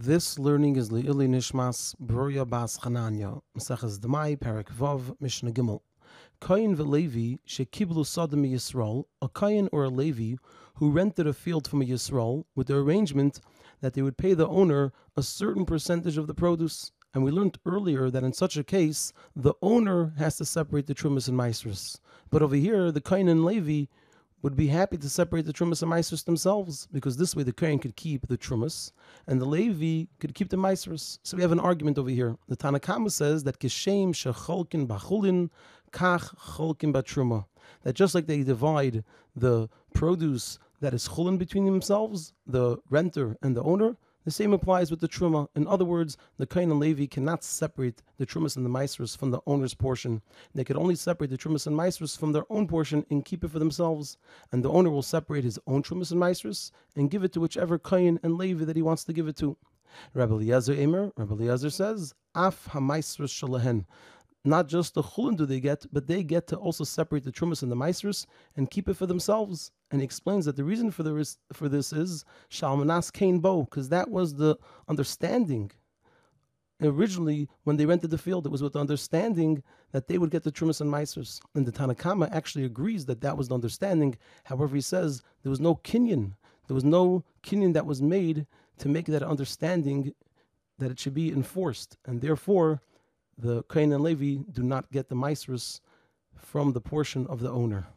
This learning is Le'ili Nishmas Bruria Bas Chananya, Maseches Demai, Perek Vav, Mishnah Gimel. Kayin v'Levi shekiblu Yisrael, a Kayin or a Levi who rented a field from a Yisrael with the arrangement that they would pay the owner a certain percentage of the produce. And we learned earlier that in such a case, the owner has to separate the Trumas and Maasros. But over here, the Kayin and Levi would be happy to separate the Trumas and Maasros themselves, because this way the Kohen could keep the Trumas, and the Levi could keep the Maasros. So we have an argument over here. The Tanna Kamma says that Kishem Shecholkin Bachulin Kach Cholkin Batruma. That just like they divide the produce that is chulin between themselves, the renter and the owner, the same applies with the truma. In other words, the Kain and Levi cannot separate the trumas and the maasros from the owner's portion. They could only separate the trumas and maasros from their own portion and keep it for themselves. And the owner will separate his own trumas and maasros and give it to whichever Kain and Levi that he wants to give it to. Rabbi Eliezer Emer, Rabbi Eliezer says, Af hamaasros shalahen not just the chulin do they get, but they get to also separate the trumas and the maasros and keep it for themselves. And he explains that the reason for the for this is shalmanas kain bo, because that was the understanding. Originally, when they rented the field, it was with the understanding that they would get the trumas and maasros. And the Tanna Kamma actually agrees that that was the understanding. However, he says there was no kinyan, there was no kinyan that was made to make that understanding that it should be enforced, and therefore the Kain and Levi do not get the Maasros from the portion of the owner.